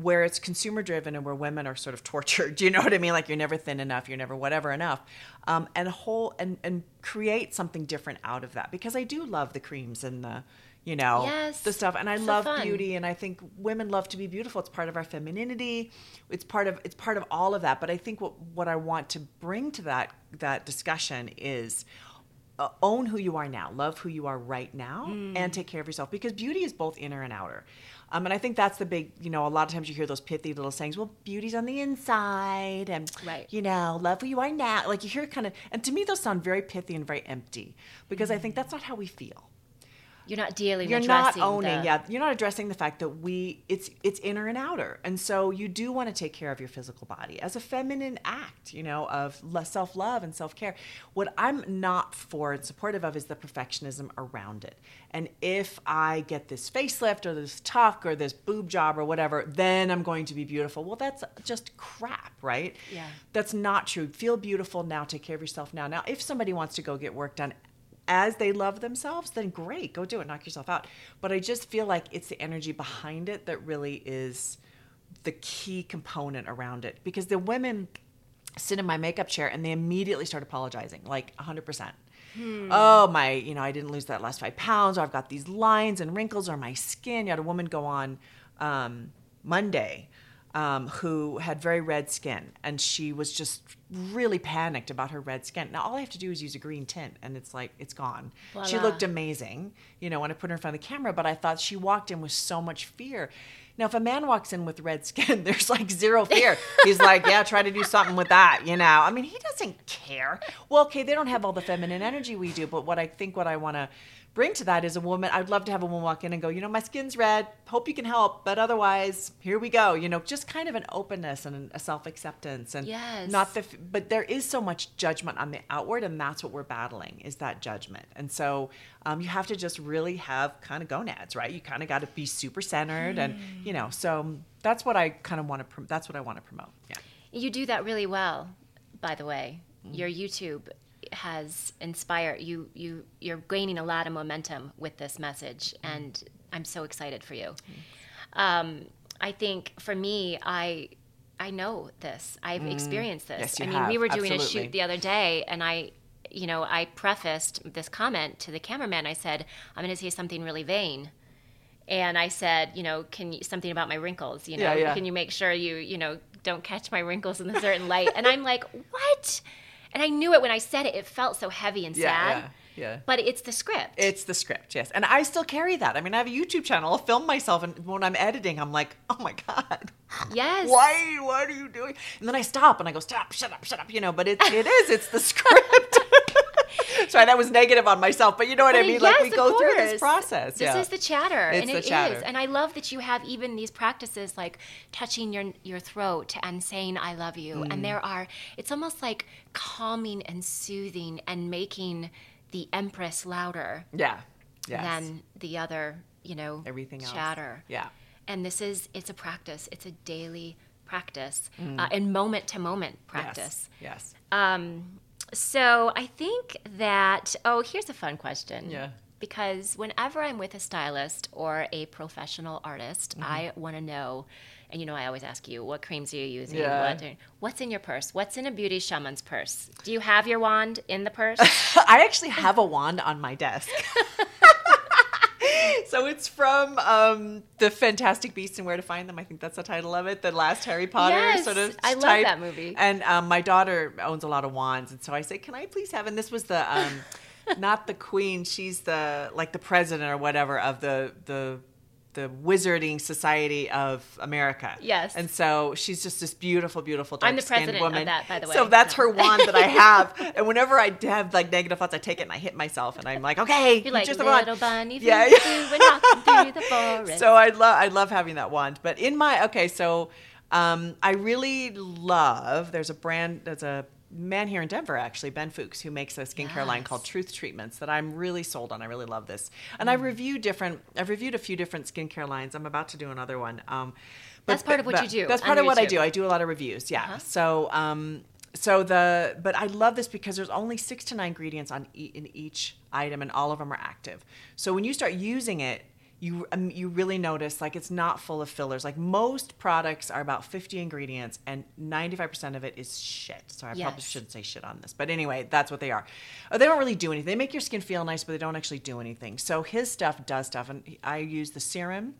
where it's consumer driven and where women are sort of tortured. Do you know what I mean? Like you're never thin enough, you're never whatever enough, um, and whole and and create something different out of that because I do love the creams and the you know yes, the stuff and i love fun. beauty and i think women love to be beautiful it's part of our femininity it's part of it's part of all of that but i think what what i want to bring to that that discussion is uh, own who you are now love who you are right now mm. and take care of yourself because beauty is both inner and outer um, and I think that's the big, you know, a lot of times you hear those pithy little sayings, well, beauty's on the inside and, right. you know, love who you are now. Like you hear kind of, and to me, those sound very pithy and very empty because. I think that's not how we feel. You're not dealing. You're not owning. The... Yeah, you're not addressing the fact that we it's it's inner and outer, and so you do want to take care of your physical body as a feminine act, you know, of self love and self care. What I'm not for and supportive of is the perfectionism around it. And if I get this facelift or this tuck or this boob job or whatever, then I'm going to be beautiful. Well, that's just crap, right? Yeah. That's not true. Feel beautiful now. Take care of yourself now. Now, if somebody wants to go get work done as they love themselves, then great, go do it, knock yourself out. But I just feel like it's the energy behind it that really is the key component around it because the women sit in my makeup chair and they immediately start apologizing, like 100%. Oh, my, you know, I didn't lose that last five pounds, or I've got these lines and wrinkles on my skin. You had a woman go on um, Monday um, who had very red skin, and she was just really panicked about her red skin. Now, all I have to do is use a green tint, and it's like, it's gone. She looked amazing, you know, when I put her in front of the camera, but I thought she walked in with so much fear. Now, if a man walks in with red skin, there's like zero fear. He's like, yeah, try to do something with that, you know. I mean, he doesn't care. Well, okay, they don't have all the feminine energy we do, but what I think what I want to bring to that is a woman. I'd love to have a woman walk in and go, you know, my skin's red. Hope you can help, but otherwise, here we go. You know, just kind of an openness and a self acceptance, and Yes. not the. But there is so much judgment on the outward, and that's what we're battling is that judgment. And so um, you have to just really have kind of gonads, right? You kind of got to be super centered, and hmm. you know, so um, that's what I kind of want to. That's what I want to promote. Yeah. You do that really well, by the way. Your mm-hmm. YouTube has inspired you. You you're gaining a lot of momentum with this message, and I'm so excited for you. Um, I think for me, I I know this. I've experienced this. Yes, you I mean, we were doing a shoot the other day, and I. You know, I prefaced this comment to the cameraman. I said, "I'm going to say something really vain," and I said, "You know, can you something about my wrinkles? You know, Yeah, yeah. can you make sure you, you know, don't catch my wrinkles in a certain light?" And I'm like, "What?" And I knew it when I said it. It felt so heavy and sad. Yeah, yeah, yeah. But it's the script. It's the script, yes. And I still carry that. I mean, I have a YouTube channel. I'll film myself, and when I'm editing, I'm like, oh my God. yes. Why? What are you doing? And then I stop and I go, stop, shut up, shut up. You know, but it, it is. It's the script. Sorry, that was negative on myself, but you know what I mean. yes, like we go through this process. This yeah. is the chatter, It's and it is. chatter. And I love that you have even these practices like touching your your throat and saying "I love you." Mm. And there are, it's almost like calming and soothing and making the empress louder yeah. Yes. than the other, you know, Everything else. chatter. Yeah. And this is it's a practice. It's a daily practice uh, and moment to moment practice. Mm. Yes. Um, so I think that, oh, here's a fun question. Yeah. Because whenever I'm with a stylist or a professional artist, Mm-hmm. I want to know, and you know, I always ask you, what creams are you using? Yeah. What, what's in your purse? What's in a beauty shaman's purse? Do you have your wand in the purse? I actually have a wand on my desk. so it's from um, the Fantastic Beasts and Where to Find Them. I think that's the title of it. The last Harry Potter Yes, sort of. I love type. that movie. And um, my daughter owns a lot of wands, and so I say, "Can I please have?" And this was the um, not the queen. She's the like the president or whatever of the the the Wizarding Society of America. Yes. And so she's just this beautiful, beautiful I'm the dark-skinned president of woman. that, by the way. So that's No. her wand that I have. and whenever I have like negative thoughts, I take it and I hit myself, and I'm like, okay, You're like just the little wand. bunny Yeah, yeah, yeah. when walking through the forest. So I love I love having that wand. But in my okay, so um, I really love. There's a brand. There's a man here in Denver actually, Ben Fuchs, who makes a skincare line called Truth Treatments that I'm really sold on. I really love this, and I review different. I've reviewed a few different skincare lines. I'm about to do another one. Um, but- That's part of what you do That's part of what I do. I do a lot of reviews. Yeah. Uh-huh. So um, so the but I love this because there's only six to nine ingredients on e- in each item, and all of them are active. So when you start using it, you um, you really notice like it's not full of fillers. Like most products are about 50 ingredients, and 95% of it is shit. So I probably shouldn't say shit on this, but anyway, that's what they are. Uh, They don't really do anything. They make your skin feel nice, but they don't actually do anything. So his stuff does stuff, and I use the serum.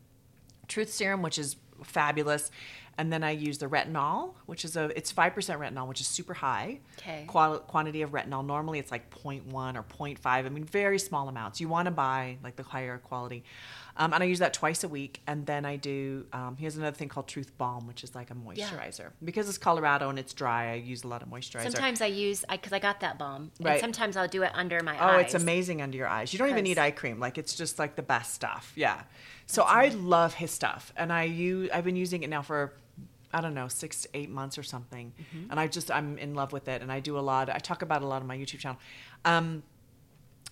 Truth Serum, which is fabulous, and then I use the retinol, which is a it's five percent retinol, which is super high Okay. qual- quantity of retinol. Normally, it's like 0.1 or 0.5. I mean, very small amounts. You want to buy like the higher quality, um, and I use that twice a week. And then I do. Um, he has another thing called Truth Balm, which is like a moisturizer. Yeah. Because it's Colorado and it's dry, I use a lot of moisturizer. Sometimes I use because I, got that balm, and Right. sometimes I'll do it under my Oh, eyes. Oh, it's amazing under your eyes. You don't even need eye cream. Like it's just like the best stuff. Yeah. So I love his stuff, and I use. I've been using it now for. I don't know, six to eight months or something, Mm-hmm. and I just I'm in love with it, and I do a lot. I talk about a lot on my YouTube channel, um,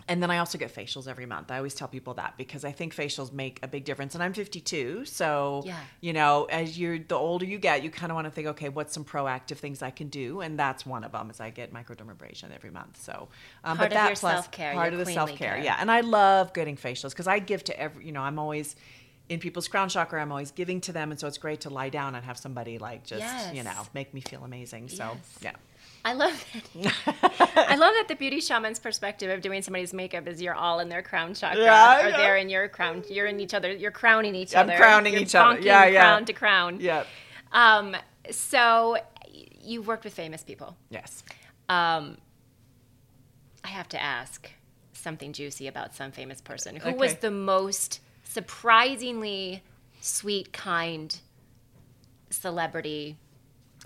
and then I also get facials every month. I always tell people that because I think facials make a big difference. And I'm 52, so Yeah. you know, as you're the older you get, you kind of want to think, okay, what's some proactive things I can do, and that's one of them. Is I get microdermabrasion every month. So, um, Part but of that your plus self-care, part of the self care, care. yeah. And I love getting facials because I give to every, you know, I'm always in people's crown chakra. I'm always giving to them, and so it's great to lie down and have somebody like just, you know, make me feel amazing. So, Yes. yeah. I love that. I love that the beauty shaman's perspective of doing somebody's makeup is you're all in their crown chakra, Yeah, or yeah. they're in your crown. You're in each other. You're crowning each other. I'm crowning You're each other. Yeah, yeah. Crown to crown. Yeah. Um. So you've worked with famous people. Yes. Um. I have to ask something juicy about some famous person. Who was the most surprisingly sweet, kind celebrity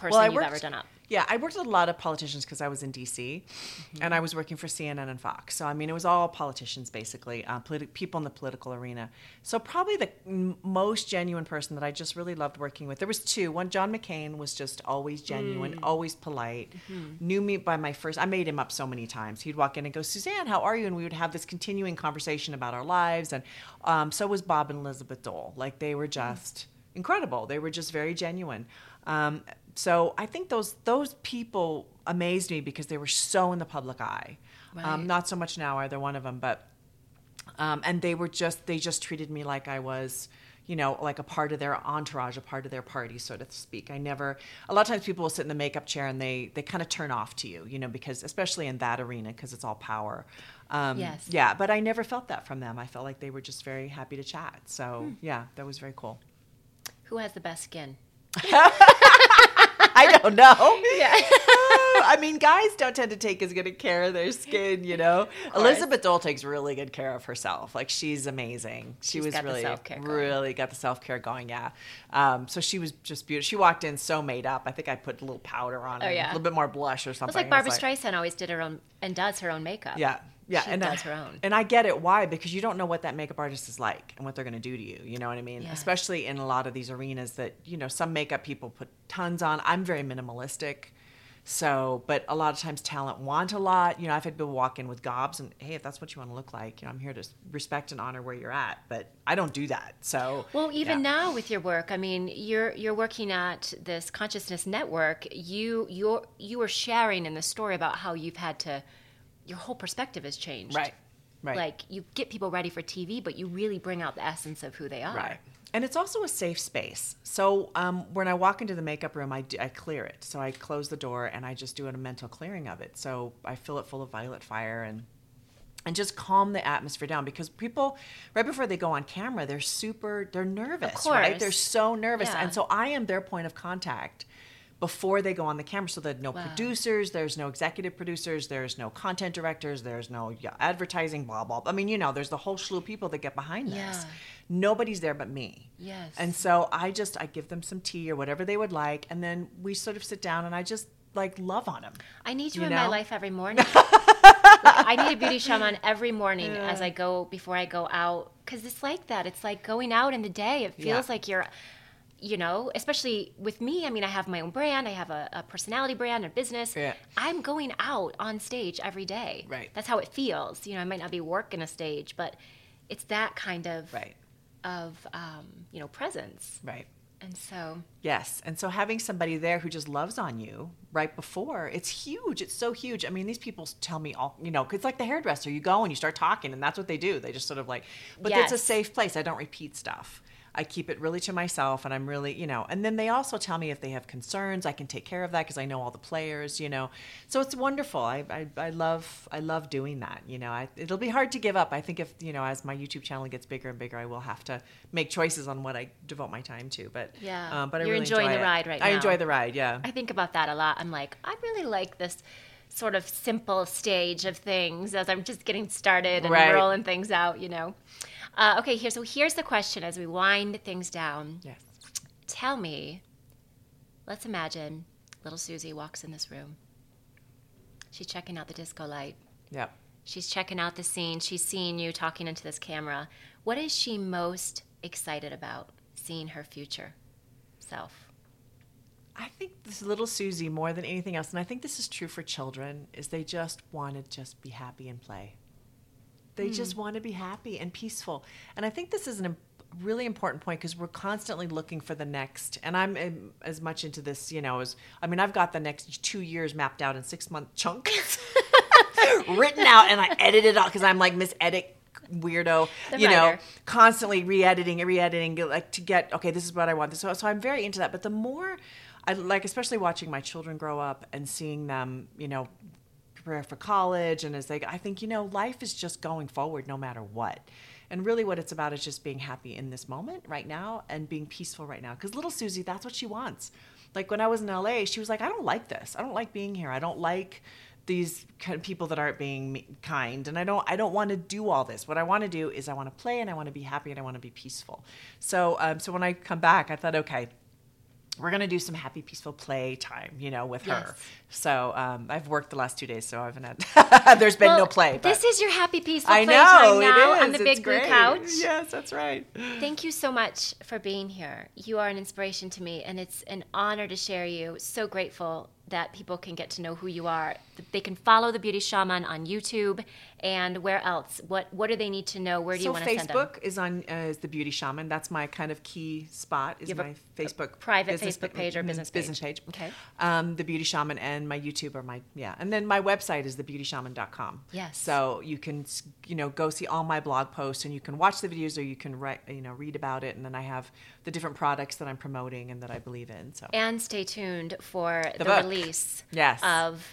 person Well, you've worked- ever done up? Yeah, I worked with a lot of politicians because I was in DC, Mm-hmm. and I was working for CNN and Fox. So I mean, it was all politicians basically, uh, politi- people in the political arena. So probably the m- most genuine person that I just really loved working with. There was two. One, John McCain was just always genuine, Mm. always polite. Mm-hmm. Knew me by my first. I made him up so many times. He'd walk in and go, "Suzanne, how are you?" And we would have this continuing conversation about our lives. And um, so was Bob and Elizabeth Dole. Like they were just incredible. They were just very genuine. Um, so I think those those people amazed me because they were so in the public eye. Right. Um, not so much now, either one of them, but um, and they were just they just treated me like I was you know like a part of their entourage a part of their party so to speak i never a lot of times people will sit in the makeup chair and they they kind of turn off to you you know because especially in that arena because it's all power um, Yes. yeah but i never felt that from them i felt like they were just very happy to chat so yeah that was very cool Who has the best skin? i don't know Yeah. I mean, guys don't tend to take as good a care of their skin, you know. Elizabeth Dole takes really good care of herself. Like she's amazing. She She's was really, really got the self care going. Yeah. Um, so she was just beautiful. She walked in so made up. I think I put a little powder on, Oh, and yeah. a little bit more blush or It's something. like I Barbara was Streisand always did her own and does her own makeup. Yeah. Yeah, She and does I, her own. and I get it. Why? Because you don't know what that makeup artist is like and what they're going to do to you. You know what I mean? Yeah. Especially in a lot of these arenas that you know some makeup people put tons on. I'm very minimalistic, so but a lot of times talent want a lot. You know, I've had people walk in with gobs, and hey, if that's what you want to look like, you know, I'm here to respect and honor where you're at. But I don't do that. So Well, even yeah. now with your work, I mean, you're you're working at this consciousness network. You you're you were sharing in the story about how you've had to, your whole perspective has changed. right, right, Like you get people ready for TV, but you really bring out the essence of who they are. Right. And it's also a safe space. So um, when I walk into the makeup room, I, do, I clear it. So I close the door and I just do a mental clearing of it. So I fill it full of violet fire and and just calm the atmosphere down because people right before they go on camera they're super they're nervous right course. they're so nervous Yeah. and so i am their point of contact before they go on the camera so that no Wow. producers there's no executive producers there's no content directors there's no yeah, advertising blah blah blah. i mean you know there's the whole slew of people that get behind this nobody's there but me Yes. and so i just i give them some tea or whatever they would like and then we sort of sit down and i just like love on them I need you, You in my life every morning. Like, I need a beauty shaman every morning as I go before I go out because it's like that. It's like going out in the day. It feels Yeah. like you're, you know, especially with me. I mean, I have my own brand. I have a, a personality brand, a business. Yeah. I'm going out on stage every day. Right. That's how it feels. You know, I might not be working a stage, but it's that kind of right of um, you know presence. right And so Yes. And so having somebody there who just loves on you right before, it's huge. It's so huge. I mean, these people tell me all, you know, 'cause it's like the hairdresser. You go and you start talking, and that's what they do. They just sort of like, but it's a safe place. I don't repeat stuff. I keep it really to myself, and I'm really, you know, and then they also tell me if they have concerns, I can take care of that because I know all the players, you know. So it's wonderful. I, I, I love, I love doing that. You know, I, it'll be hard to give up. I think if you know, as my YouTube channel gets bigger and bigger, I will have to make choices on what I devote my time to. But Yeah. um, but I You're really enjoying enjoy the it. ride right now. I enjoy the ride. Yeah. I think about that a lot. I'm like, I really like this sort of simple stage of things as I'm just getting started and Right. rolling things out, you know. Uh, okay, here. So here's the question as we wind things down. Yes. Tell me, let's imagine little Susie walks in this room. She's checking out the disco light. Yeah. She's checking out the scene. She's seeing you talking into this camera. What is she most excited about seeing her future self? I think this little Susie more than anything else, and I think this is true for children, is they just want to just be happy and play. They just want to be happy and peaceful. And I think this is a really important point because we're constantly looking for the next. And I'm um, as much into this, you know, as I mean, I've got the next two years mapped out in six month chunks, written out, and I edit it out because I'm like Miss Edit weirdo, The you know, constantly re-editing and re-editing like to get okay this is what i want so, so i'm very into that but the more I like especially watching my children grow up and seeing them, you know, prepare for college and as they I think, you know, life is just going forward no matter what. And really what it's about is just being happy in this moment right now and being peaceful right now cuz little Susie, that's what she wants. Like when I was in LA, she was like, "I don't like this. I don't like being here. I don't like these kind of people that aren't being kind and i don't i don't want to do all this what i want to do is i want to play and i want to be happy and i want to be peaceful so um, so when i come back i thought okay we're going to do some happy, peaceful play time, you know, with Yes. her. So um, I've worked the last two days, so I haven't had. there's been Well, no play. But This is your happy, peaceful I playtime know now it is. on the It's big blue couch. Yes, that's right. Thank you so much for being here. You are an inspiration to me, and it's an honor to share you. So grateful that people can get to know who you are. They can follow the Beauty Shaman on YouTube, and where else? What What do they need to know? Where do you want to send them? Facebook is on uh, is the Beauty Shaman. That's my kind of key spot. Is have a- my Facebook private business Facebook page or business business page. page. Okay. Um, the Beauty Shaman and my YouTube are my yeah, and then my website is thebeautyshaman.com. Yes. So you can you know go see all my blog posts and you can watch the videos or you can write you know read about it and then I have the different products that I'm promoting and that I believe in. So And stay tuned for the, book. release Yes. of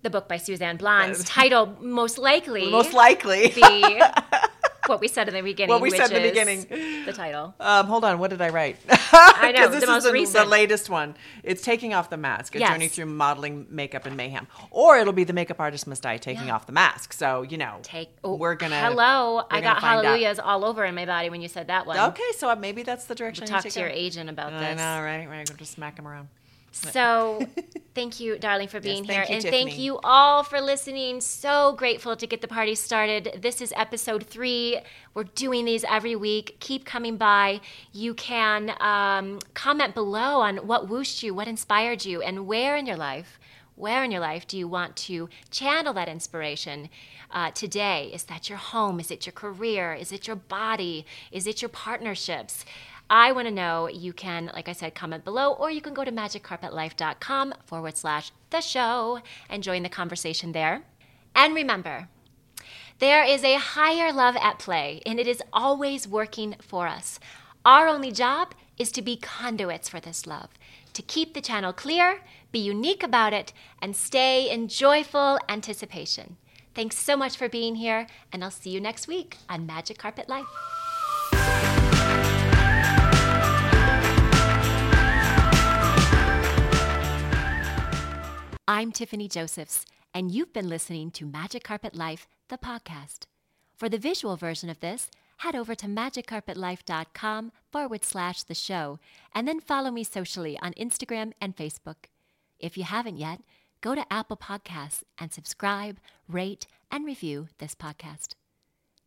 the book by Suzanne Blons title, most likely most likely. be what we said in the beginning. What we said in the beginning. The title. Um, hold on, what did I write? I know. this the is the, recent. the latest one. It's taking off the mask, a Yes. journey through modeling, makeup, and mayhem, or it'll be the makeup artist must die taking Yeah. off the mask. So you know, Take. Oh, we're gonna. Hello, we're I got find out. hallelujahs all over in my body when you said that one. Okay, so maybe that's the direction. I Talk to your agent about I this. know, right? Right. We'll just smack him around. So, thank you, darling, for being thank here. you, and thank you all for listening. So grateful to get the party started. This is episode three. We're doing these every week. Keep coming by. You can um, comment below on what whooshed you, what inspired you, and where in your life. Where in your life do you want to channel that inspiration uh, today? Is that your home? Is it your career? Is it your body? Is it your partnerships? I want to know. You can, like I said, comment below, or you can go to magiccarpetlife.com forward slash the show and join the conversation there. And remember, there is a higher love at play, and it is always working for us. Our only job is to be conduits for this love, to keep the channel clear, be unique about it, and stay in joyful anticipation. Thanks so much for being here, and I'll see you next week on Magic Carpet Life. I'm Tiffany Josephs, and you've been listening to Magic Carpet Life, the podcast. For the visual version of this, head over to magiccarpetlife.com forward slash the show, and then follow me socially on Instagram and Facebook. If you haven't yet, go to Apple Podcasts and subscribe, rate, and review this podcast.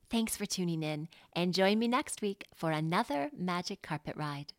Thanks for tuning in, and join me next week for another Magic Carpet Ride.